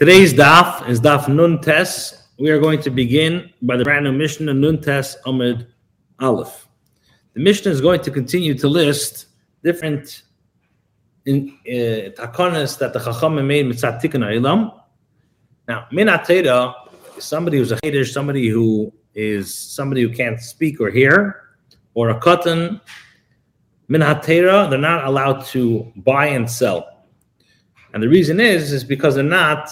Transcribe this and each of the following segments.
Today's daf is daf Nun Tes. We are going to begin by the brand new Mishnah Nun Tes Amid Aleph. The Mishnah is going to continue to list different in uh, that the Chacham made mitzat tikkun ilam. Now, minateda is somebody who's a chedish, somebody who is somebody who can't speak or hear, or a katan. Min they're not allowed to buy and sell. And the reason is, is because they're not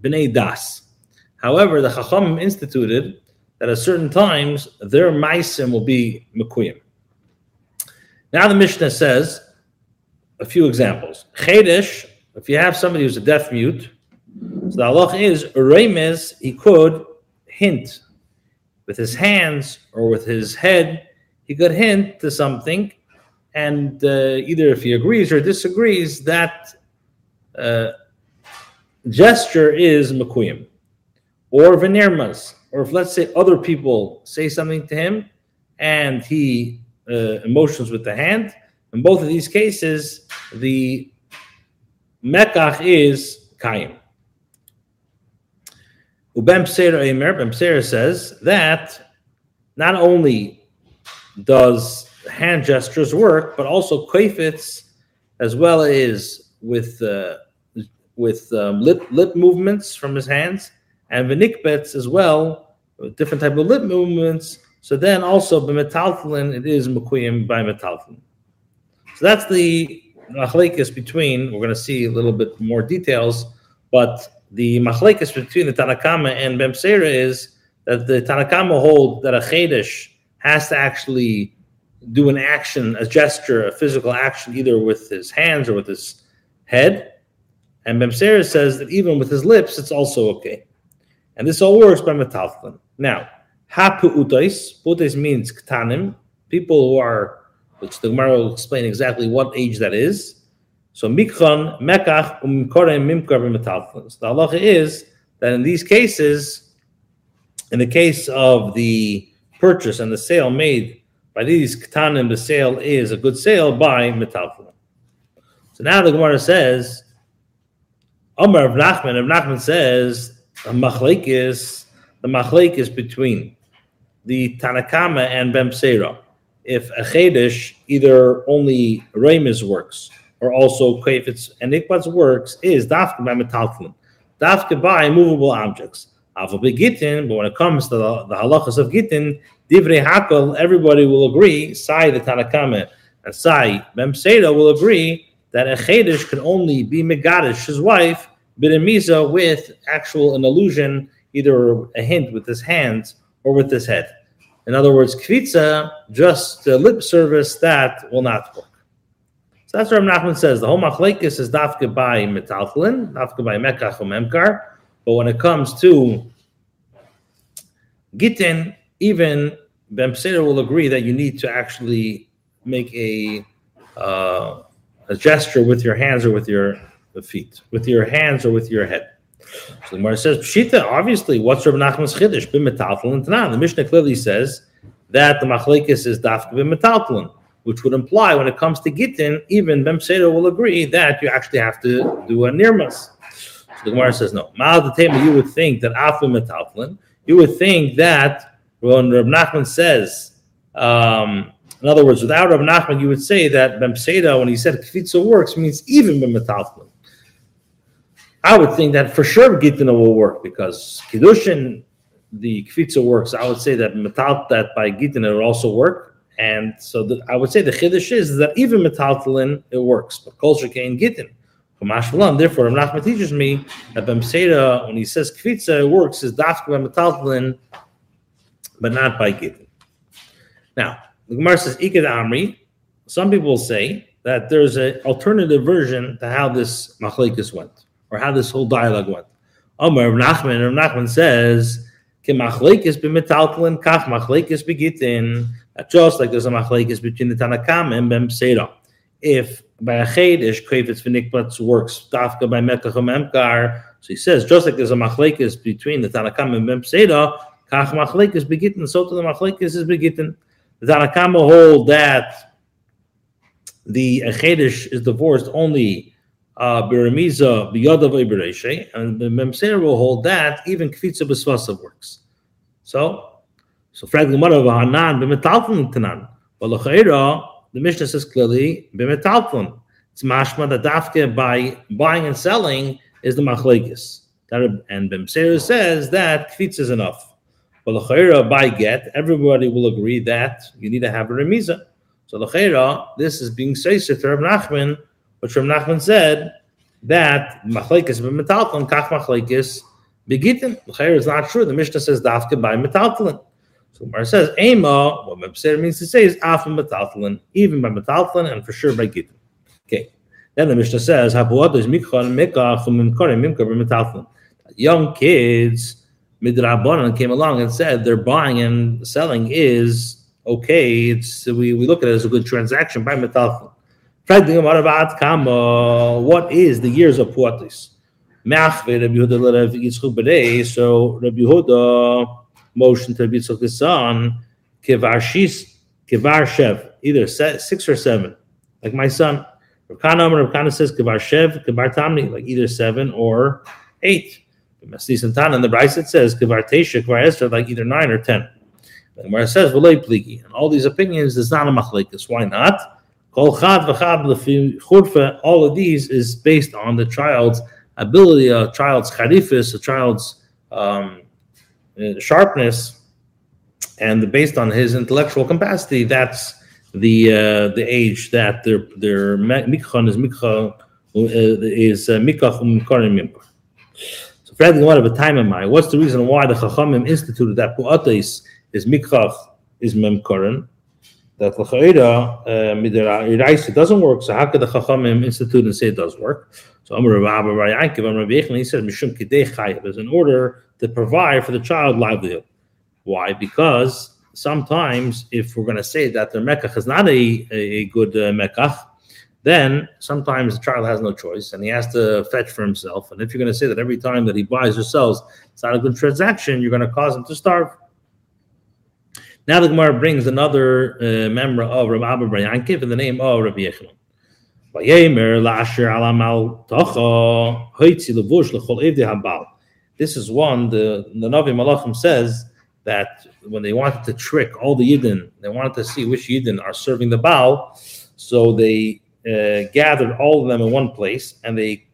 b'nei das. However, the Chacham instituted that at certain times their maisim will be mekuyim. Now the Mishnah says a few examples. Chedesh, if you have somebody who's a deaf mute, so the halach is remes, he could hint with his hands or with his head, he could hint to something, and uh, either if he agrees or disagrees, that uh, gesture is makuyim or venermas, or if let's say other people say something to him and he uh, emotions with the hand. In both of these cases, the mekach is kayim. Ubem Psera says that not only does hand gestures work, but also kafits as well as with uh, with um, lip lip movements from his hands and vinikbets as well, different type of lip movements. So then also by metalthalin, it is mukuyim by metalthalin. So that's the machlekes between. We're going to see a little bit more details, but the machlekes between the Tanakama and Bemsera is that the Tanakama hold that a chedesh has to actually do an action, a gesture, a physical action, either with his hands or with his head. And Bemsera says that even with his lips, it's also okay. And this all works by metalthalin. Now, hapu utais, utais means ktanim, people who are, which the Gemara will explain exactly what age that is. So mikron, mekach, umkorem, mimkar, metalthalin. The halacha is that in these cases, in the case of the purchase and the sale made by these ktanim, the sale is a good sale by metalthalin. So now the Gemara says, Omar of Nachman, of Nachman says, a machlekes, the machlekes between the Tanakama and Bemsera. If a chedesh either only Remes works or also if it's and Ikbat's works is dafka by metaltalin, dafka by movable objects. Ava gittin, but when it comes to the, the halachas of gittin, divrei hakol, everybody will agree. Sai the Tanakama and Sai Bemsera will agree that a chedesh can only be megadish his wife bidemiza with actual an illusion, either a hint with his hands or with his head. In other words, kvitza, just lip service, that will not work. So that's what Rav Nachman says. The whole machlekes is dafke by metalchlin, dafke by mekach memkar. But when it comes to gittin, even Ben will agree that you need to actually make a uh, a gesture with your hands or with your feet, with your hands or with your head. So the Gemara says, Pshita, obviously, what's Rabbi Nachman's Chiddush? B'metaltalin Tanan. The Mishnah clearly says that the machlekes is dafka b'metaltalin, which would imply when it comes to Gittin, even Bemsedo will agree that you actually have to do a nirmas. So the Gemara says, no. Mal you would think that afu metaltalin, you would think that when Rabbi Nachman says, um, in other words, without Rabbi Nachman, you would say that Bemseda, when he said Kvitza works, means even B'metaltalin. I would think that for sure Gittina will work because Kiddushin, the Kvitza works. I would say that metal that by Gittina will also work. And so the, I would say the Chiddush is that even metaltalin it works, but culture can Gittin. Therefore, Rav Nachman teaches me that Bemseda, when he says Kvitza, it works, is dafka by metaltalin, but not by Gittin. Now, the Gemara says Ikad Amri. Some people say that there's an alternative version to how this machlekes went or how this whole dialogue went. Omer Rav Nachman, Rav Nachman says, "Ke machlekes b'metaltalin kach machlekes begitin." Just like there's a machlekes between the Tanakam and Bem Seda. If by a chedesh krevetz v'nikbatz works dafka by mekach memkar, so he says just like there's a machlekes between the Tanakam and Bem Seda, kach machlekes begitin. So to the machlekes is begitin. The Tanakama hold that the chedesh is divorced only uh, Biramiza biyadav ibereshe, and the Memser will hold that even kvitza b'svasav works. So, so frag Gemara v'hanan b'metalfun tanan. But l'chayra, the Mishnah says clearly b'metalfun. It's mashma that dafke by buying and selling is the machlekes. And Bimser says that kvitz is enough. But l'chayra by get, everybody will agree that you need to have a remiza. So l'chayra, this is being said to Rav Nachman, which Rav Nachman said that machlekes b'metaltalin kach machlekes begitin. L'chayra is not true. The Mishnah says dafke by metaltalin. So Mar says ema. What Mepser means to say is af metaltalin, even by metaltalin, and for sure by gitin. Okay. Then the Mishnah says hapuad is mikcha mikach umimkore mimka b'metaltalin young kids, midrabanan came along and said they're buying and selling is okay. It's we, we look at it as a good transaction by metalfin. What is the years of Puatis? So Rabbi Yehuda motion to Rabbi Yitzchak's son, Kivar Shis, Kivar Shev, either six or seven, like my son. Rav Kana says Kivar Shev, Kivar Tamni, like either seven or eight. Santana and the Bryce it says Kvar Tesha, Kvar Esther, like either nine or ten. And where it says Pligi, and all these opinions is not a machlekes. Why not? All of these is based on the child's ability, a child's charifis, a child's um, uh, sharpness, and based on his intellectual capacity. That's the uh, the age that their their mikchon is mikcha uh, is uh, mikach umkarim Fred the of a time in mind. What's the reason why the Chachamim instituted that pu'atais is mikchach is memkoren? That l'chayda uh, midiraisa doesn't work. So how could the Chachamim institute and say it does work? So Amar Rabbi Yankiv, Amar Rabbi he said mishum kidei is in order to provide for the child livelihood. Why? Because sometimes if we're going to say that the mekach is not a, a, a good uh, mekach, then sometimes the child has no choice and he has to fetch for himself. And if you're going to say that every time that he buys or sells, it's not a good transaction, you're going to cause him to starve. Now the Gemara brings another uh, member of Rabbi Abba Yankiv in the name of Rabbi Yechon. This is one, the, the Navi Malachim says that when they wanted to trick all the Yidden, they wanted to see which Yidden are serving the Baal, so they uh, gathered all of them in one place, and they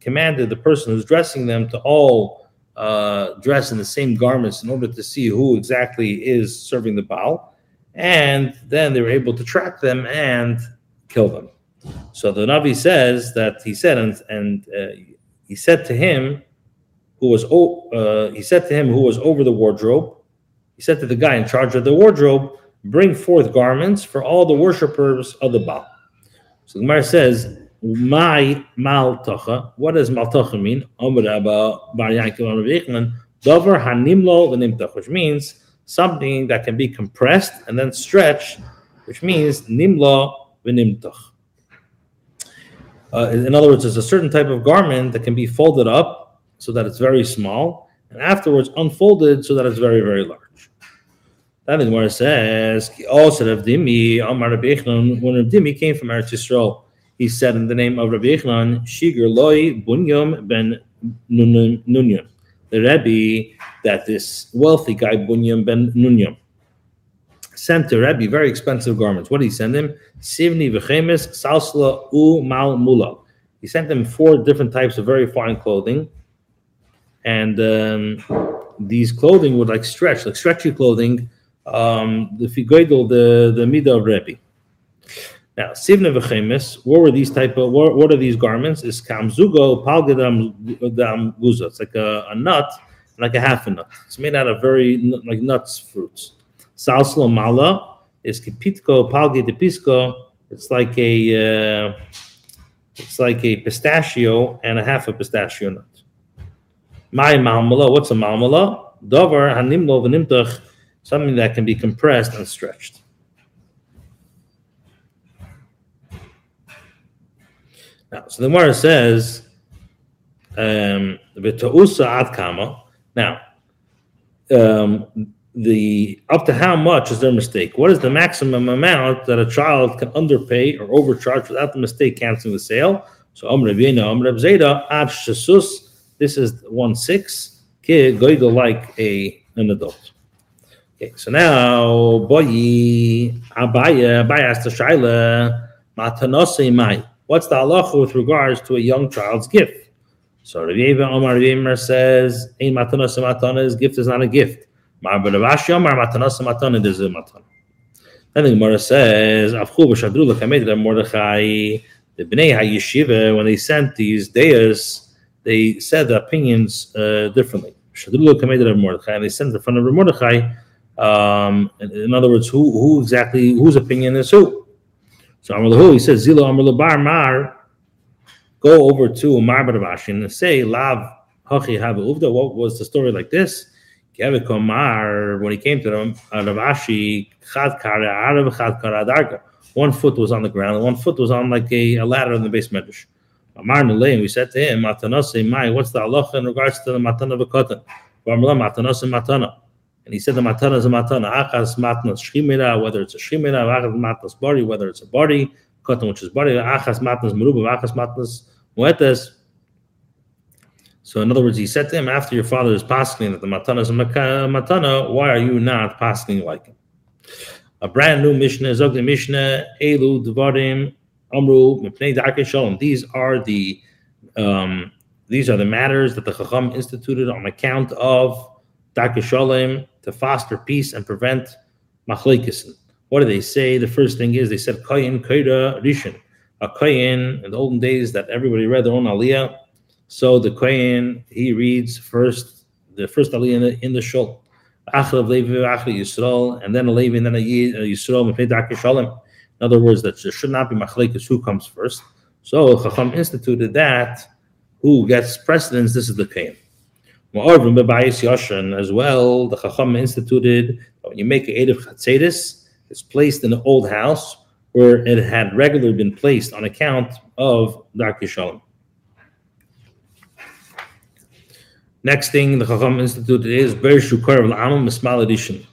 commanded the person who's dressing them to all uh, dress in the same garments in order to see who exactly is serving the Baal. And then they were able to track them and kill them. So the Navi says that he said, and, and uh, he said to him, who was uh, he said to him who was over the wardrobe, he said to the guy in charge of the wardrobe, bring forth garments for all the worshippers of the Baal. So the Gemara says, "My maltacha." What does maltacha mean? Omer Bar Dover hanimlo v'nimtach, which means something that can be compressed and then stretched, which means nimlo v'nimtach. Uh, in other words, there's a certain type of garment that can be folded up so that it's very small, and afterwards unfolded so that it's very, very large. That is where it says, also Rav Dimi, Amar Rabbi when Rav Dimi came from Eretz Yisrael, he said in the name of Rabbi Yechon, Shiger Loi Bunyam ben Nunyam. The Rebbe, that this wealthy guy, Bunyam ben Nunyam, sent to Rebbe very expensive garments. What did he send him? Sivni v'chemes salsla u mal mula. He sent him four different types of very fine clothing. And um, these clothing would like stretch, like stretchy clothing, um, the figoidel, the the midah of Rebbe. Now, sivne v'chemes, what were these type of what, what are these garments? Is kamzugo palgadam guza. It's like a, a, nut, like a half a nut. It's made out of very like nuts fruits. Salslo mala is kipitko palge de pisco. It's like a uh, it's like a pistachio and a half a pistachio nut. My malmala, what's a malmala? Dover hanimlo v'nimtach something that can be compressed and stretched. Now, so the Gemara says, um, now, um, the up to how much is their mistake? What is the maximum amount that a child can underpay or overcharge without the mistake canceling the sale? So Om Ravina, Om Rav Zeda, Ad Shasus, this is one six, kid goigo like a an adult. Okay, so now boy Abaya, Abaya asked the Shaila, Matanose Mai. What's the halacha with regards to a young child's gift? So Rav Yeva Omar Rav says, Ein Matanose Matana, his gift is not a gift. Mar Barabashi Omar Matanose Matana, is a matana. Then the Gemara says, Avchu b'shadru l'kamed Mordechai, the Bnei HaYeshiva, when they sent these deis, they said the opinions uh, differently. Shadru l'kamed Mordechai, and they sent in front of Mordechai. Um, in, other words, who who exactly whose opinion is who? So Amr Lahu, he says, Zilo Amr Bar Mar, go over to Mar Barabashi and say, Lav Hachi Hava Uvda. What was the story like this? Mar, when he came to them, Ravashi, one foot was on the ground, one foot was on like a, a ladder in the base medrash. Amar and we said to him, Matanase Mai, what's the Allah in regards to the Matana Vakatan? Matanase Matana. And he said the Matana is a Matana, Achas Matnas Shchimera, whether it's a Shchimera, Achas Matnas Bari, whether it's a Bari, Katan, which is Bari, Achas Matnas Meruba, Achas Matnas Muetes, so, in other words, he said to him, after your father is passing that the matana is a matana, why are you not passing like him? A brand new Mishnah, Zogli Mishnah, Elu, Devarim, Amru, Mipnei Shalom. These are the um, these are the matters that the Chacham instituted on account of Darkei Shalom to foster peace and prevent machlekes. What do they say? The first thing is they said Kayin Kaira Rishon. A Kayin in the olden days that everybody read their own aliyah so the Kohen he reads first the first aliyah in the, in the shul, Achel Levi, Achel Yisrael, and then a Levi, and then a uh, Yisrael, In other words, that there should not be machlekes who comes first. So Chacham instituted that who gets precedence. This is the Kohen. And as well, the Chacham instituted when you make a Eid of Chatzedis, it's placed in an old house where it had regularly been placed on account of Darkei Shalom. Next thing the Chacham instituted is Bershu Karav L'Amam Mismal Edition.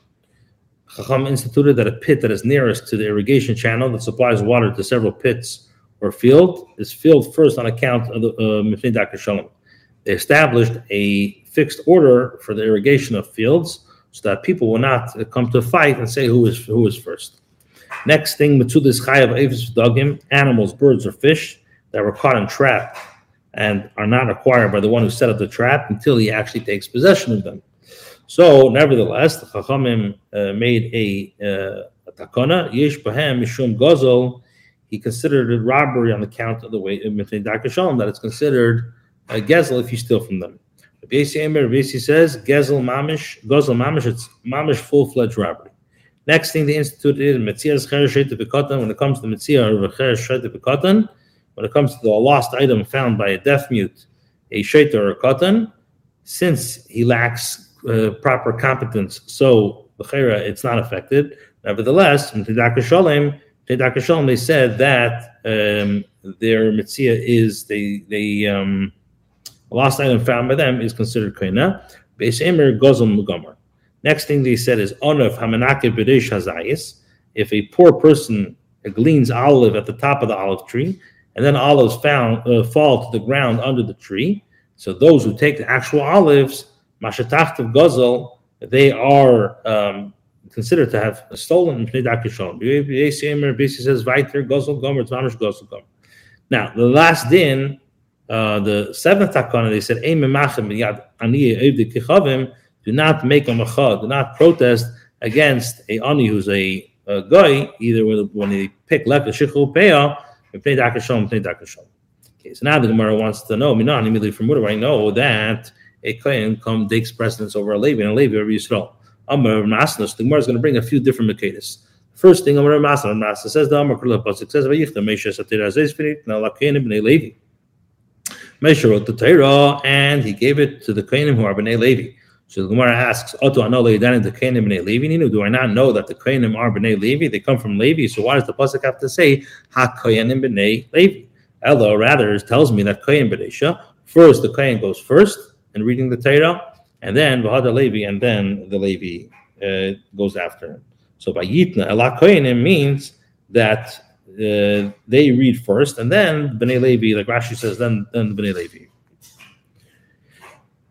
Chacham instituted that a pit that is nearest to the irrigation channel that supplies water to several pits or field is filled first on account of the uh, Mifnei uh, Shalom. They established a fixed order for the irrigation of fields so that people will not come to fight and say who is who is first. Next thing, Matzulis Chayav Avis Dogim, animals, birds, or fish that were caught in trap and are not acquired by the one who set up the trap until he actually takes possession of them. So, nevertheless, the Chachamim uh, made a, uh, takana, Yesh Bahem Mishum Gozel. He considered it robbery on the count of the way of Shalom, that it's considered a gezel if you steal from them. Rabbi Emir, Rabbi says, gezel mamish, gozel mamish, it's mamish full-fledged robbery. Next thing they instituted is Metzias Cher When it comes to Metzia or Cher Shet when it comes to the lost item found by a deaf mute, a shaita or a since he lacks uh, proper competence, so b'chera it's not affected. Nevertheless, in Tedaka Shalom, Tedaka Shalom, they said that um, their mitzvah is they they um, a lost item found by them is considered koina. Beis mugamar. Next thing they said is onav hamanake b'reish hazayis. If a poor person gleans olive at the top of the olive tree, and then olives found uh, fall to the ground under the tree. So those who take the actual olives, mashatachtav gazel, they are um, considered to have stolen Bisi says weiter gazel gomer tzmamish gazel gomer. Now the last din, uh, the seventh takana, they said do not make a macha, do not protest against a ani who's a, a guy, either when they pick left the shichul peah Okay, so now the Gemara wants to know, Minan, immediately from do I know that a Kohen come takes precedence over a Levi and a Levi over Yisrael? Amar Masnas, the Gemara is going to bring a few different Mekadas. First thing, Amar Masnas, says the Amar Kurla Pasuk says, Vayichta Mesha Satira Zezfinit, now Lakein ibn Levi. Mesha wrote the Torah and he gave it to the Kohenim who are Bnei Levi. So the Gemara asks, Idanim the Bnei Levi Do I not know that the Kainim are Bnei Levi? They come from Levi. So why does the pasuk have to say Ha Koyanim Bnei Levi? Ella rather tells me that Koyan B'Nesha. First, the Koyan goes first in reading the Torah, and then Vahada Levi, and then the Levi uh, goes after him. So by Yitna, Ela Koyanim means that uh, they read first, and then Bnei Levi, like Rashi says, then then the Bnei Levi.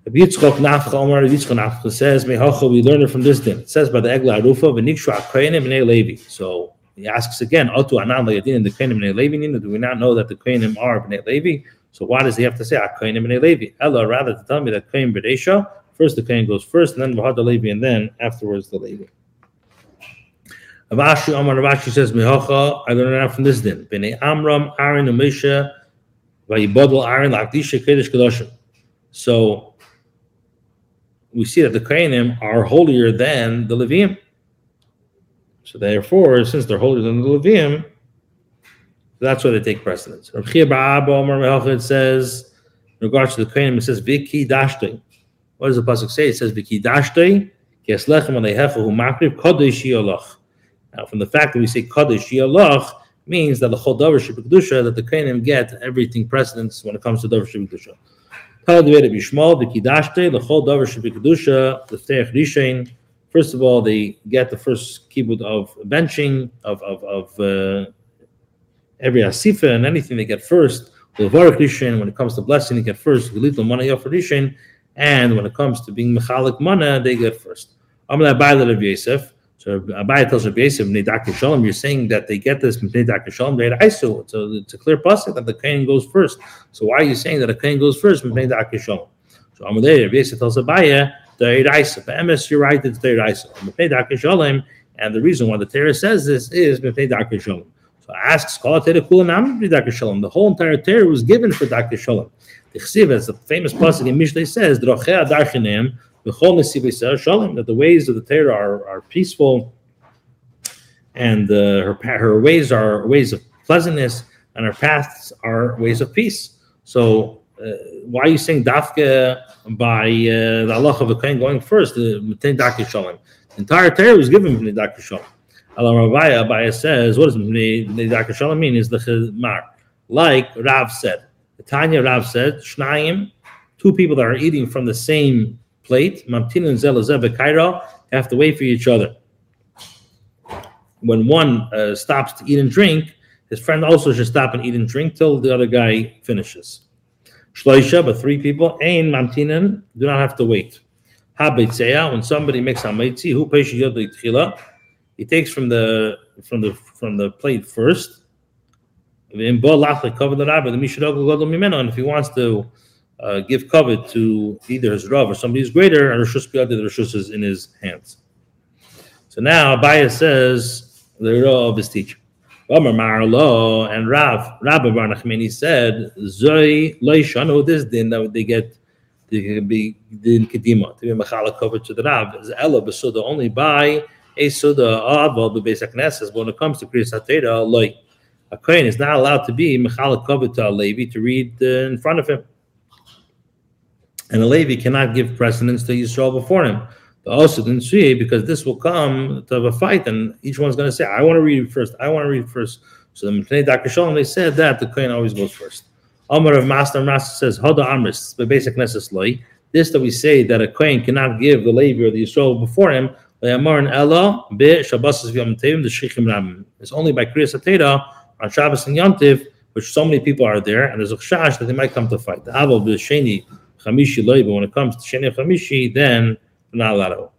Yitzchok Nafcha Omar Yitzchok Nafcha says, Mehacha, we learn it from this din. It says by the Egla Arufa, V'nikshu HaKoyenim Bnei Levi. So he asks again, Otu Anan Le'yadin, the Koyenim Bnei Levi, do we not know that the Koyenim are Bnei Levi? So why does he have to say HaKoyenim Bnei Levi? Ella, rather to tell me that Koyen B'deisha, first the Koyen goes first, and then V'had Levi, and then afterwards the Levi. Avashi Omar Ravashi says, Mehacha, I learned it from this din. Bnei Amram, Aaron, Umisha, Vayibodel, Aaron, Lakdisha, Kedesh, Kedoshim. So we see that the Kohanim are holier than the Levium. So therefore, since they're holier than the Levium, that's why they take precedence. Rav Chia says, in regards to the Kohanim, it says, Viki Dashtoi. What does the Pasuk say? It says, Viki Dashtoi, Kes Lechem Alehefa Hu Makrib Kodesh Yolach. Now, from the fact that we say Kaddish Yalach means that the Davar Kedusha, that the Kohanim get everything precedence when it comes to Davar Kedusha. First of all, they get the first kibbut of benching of of, of uh, every asifa and anything they get first. When it comes to blessing, they get first. And when it comes to being mechalik mana, they get first. Yosef. So Abaya tells Rabbi Yosef, Shalom, you're saying that they get this Mnei Shalom, they So it's a clear pasuk that the Kain goes first. So why are you saying that a Kain goes first, Mnei Shalom? So Amalei, Rabbi Yosef tells Abaya, the Raisa. For MS, you're right, it's the Raisa. Mnei Shalom, and the reason why the Torah says this is Mnei Shalom. So asks, The whole entire Torah was given for Dr. Shalom. The Chsiv, as the famous pasuk in Mishlei says, Drochea Darchenem, that the ways of the Torah are, are peaceful and uh, her, her ways are ways of pleasantness and her paths are ways of peace. So uh, why are you saying dafka by uh, the Allah of a kain going first? The Shalom. The entire Torah was given from the Shalom. Allah Rabaya Abaya says, what does the Daki Shalom mean? Is the Chizmar. Like Rav said. Tanya Rav said, Shnayim, two people that are eating from the same plate, mamtin and zelazeh have to wait for each other. When one uh, stops to eat and drink, his friend also should stop and eat and drink till the other guy finishes. Shloisha, but three people, ain mamtinan, do not have to wait. Habeitzea, when somebody makes hamaitzi, who pays you the tchila, he takes from the from the from the plate first. And if he wants to uh, give cover to either his Rav or somebody who's greater, and Rishus Biyad, the Rishus is in his hands. So now Abaya says the Rav of his teacher. Omer Marlo and Rav, Rabbi Bar Nachmani said, Zoi Loishanu, this din that they get they can be din kedima to be machala cover to the Rav is Ella Besuda only by a Suda Aval Bebesak Nesses. When it comes to Kriyas Hatera, Loi. A Kohen is not allowed to be machala cover to a Levi to read uh, in front of him and a Levi cannot give precedence to Yisrael before him. But also didn't see because this will come to have a fight, and each one's going to say, "I want to read first. I want to read first. So the Mipnei Dr. Shalom, they said that the Kohen always goes first. Amar of Master Master says, "Hoda Amris," the basic necessary. This that we say that a Kohen cannot give the Levi or the Yisrael before him. It's only by Kriyas Ateda on Shabbos and Yontiv, which so many people are there, and there's a chash that they might come to fight. The Aval B'Sheni Chamishi loy, but when it comes to Sheni Chamishi, then not allowed to.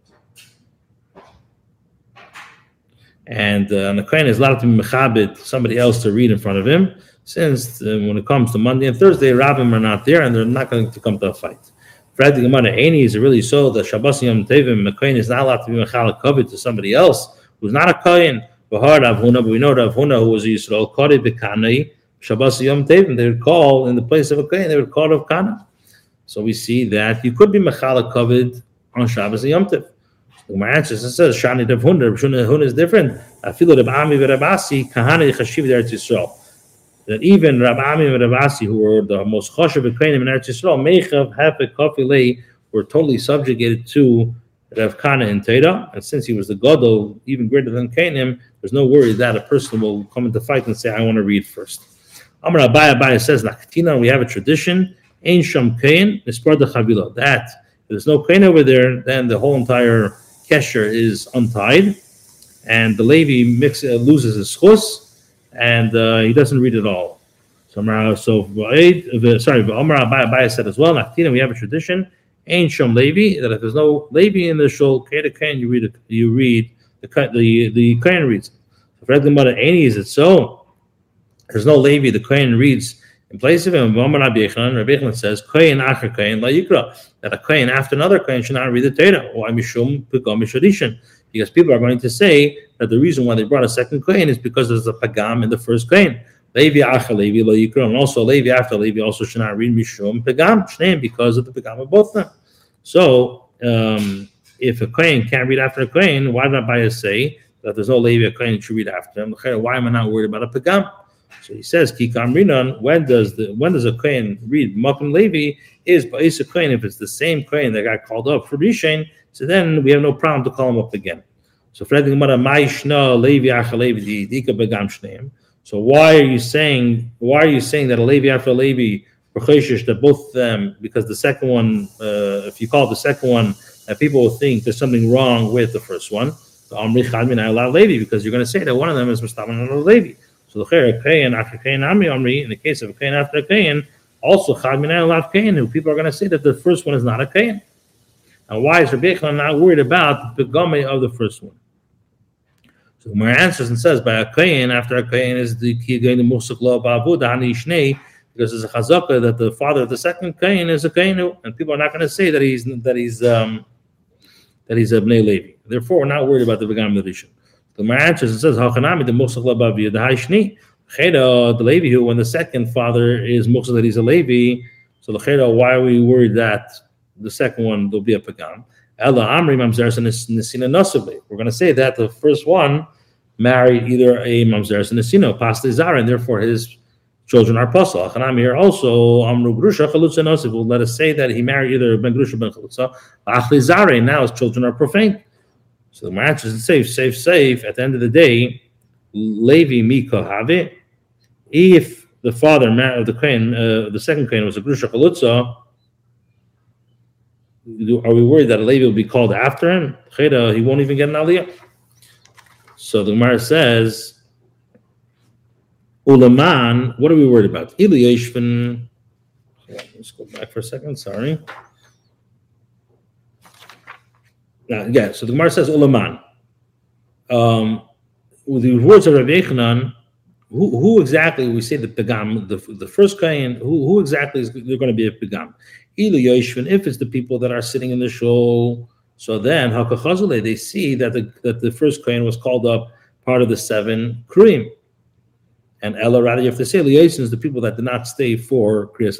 And, uh, the Kohen is allowed to be mechabit somebody else to read in front of him, since uh, when it comes to Monday and Thursday, Rabbim are not there and they're not going to come to a fight. Fred the Gemara, Aini, is really so that Shabbos Yom Tevim, the Kohen is not allowed to be mechalak covet to somebody else who's not a Kohen? But we know Rav Huna, who was a Yisrael, Kori Bekanai, Shabbos Yom Tevim, they would call in the place of a Kohen, they would call of Kana. So we see that you could be mechala covered on Shabbos and Yom Tov. The Gemara answers and says, Shani Rav Huna, Rav Huna is different. That Rabbi Ami Rabasi, Kahana Chashiv Eretz Yisrael. That even Rabbi Ami and Rabasi, who were the most chashiv Ukrainian in Eretz Yisrael, Mechav, Hefek, Kofilei, were totally subjugated to Rav Kana and Teda. And since he was the Gadol, even greater than Canaan, there's no worry that a person will come into fight and say, I want to read first. Amar Abaya Abaya says, Nakatina, we have a tradition Ein Sham Kain, Nispar the Chavila. That, if there's no Kain over there, then the whole entire Kesher is untied, and the Levi mix, uh, loses his chus, and uh, he doesn't read it all. So, so sorry, Omar Abaya said as well. we have a tradition. Ain Shom Levi that if there's no Levi in the shul, Kain you read you read the the the Kain reads. If Red Gemara Aini is it so? There's no Levi. The Kain reads in place of him. Rabbi Yechon says Kain Acher Kain La Yikra that a Kain after another Kain should not read the Torah. Why Mishum Pigam Mishadishan? Because people are going to say that the reason why they brought a second Kain is because there's a Pagam in the first Kain. Levi Acha Levi Lo Yikra, and also Levi after Levi also should not read Mishum Pagam Shneim because of the Pagam of both them. So um, if a Kohen can't read after a Kohen, why did Abaya say that there's no Levi a Kohen should read after him? Why am I not worried about a Pagam? So he says, Kikam Rinan, when does the when does a Kohen read Makim Levi is Ba'isa Kohen if it's the same Kohen that got called up for Rishain, so then we have no problem to call him up again. So. So why are you saying why are you saying that a Levi after Levi that both of them because the second one, uh, if you call the second one, uh, people will think there's something wrong with the first one. Because you're going to say that one of them is Mustaman Levi. So the kain after Kayan Ami Amri in the case of Kayan after Kayan, also Chadmin Lav Kayan, who people are going to say that the first one is not a Kayan. And why is Rabbi not worried about the Gome of the first one? So Umar answers and says, by a Kayan, after a Kayan is the Kiyayin the Musuk Lo Bavuda Hani Shnei, because there's a chazaka that the father of the second Kain is a Kainu, and people are not going to say that he's that he's um, that he's a Bnei Levi. Therefore, we're not worried about the Vegam Rishon. The answers and says Hachanami the Musach Labavi the Haishni Cheda the Levi who when the second father is Musach that he's a Levi. So the Cheda, why are we worried that the second one will be a Pagam? Ella Amri Mamzeres and Nisina Nasabi. We're going to say that the first one married either a Mamzer Nisino, Pasta Zara, and therefore his children are pasal. And here also Amru Grusha Chalutza. Will let us say that he married either Ben Grusha Ben Chalutza. Achli Zare. Now his children are profane. So the match is safe, safe, safe. At the end of the day, Levi Mika Have. If the father of the queen, uh, the second queen was a Grusha Chalutza, are we worried that a Levi will be called after him? He won't even get an aliyah. So the Gemara says Ulaman, what are we worried about? Let's go back for a second. Sorry. Now, yeah, so the Gemara says Ulaman. Um, with the words of Rabbi Yechanan, who, who exactly we say the pegam, the, the first kain, who, who exactly is they're going to be a pegam? Ilu if it's the people that are sitting in the show, so then Hakachazule, they see that the that the first kain was called up part of the seven Kurim. And Ella, rather, you have to say the people that did not stay for Kriyas.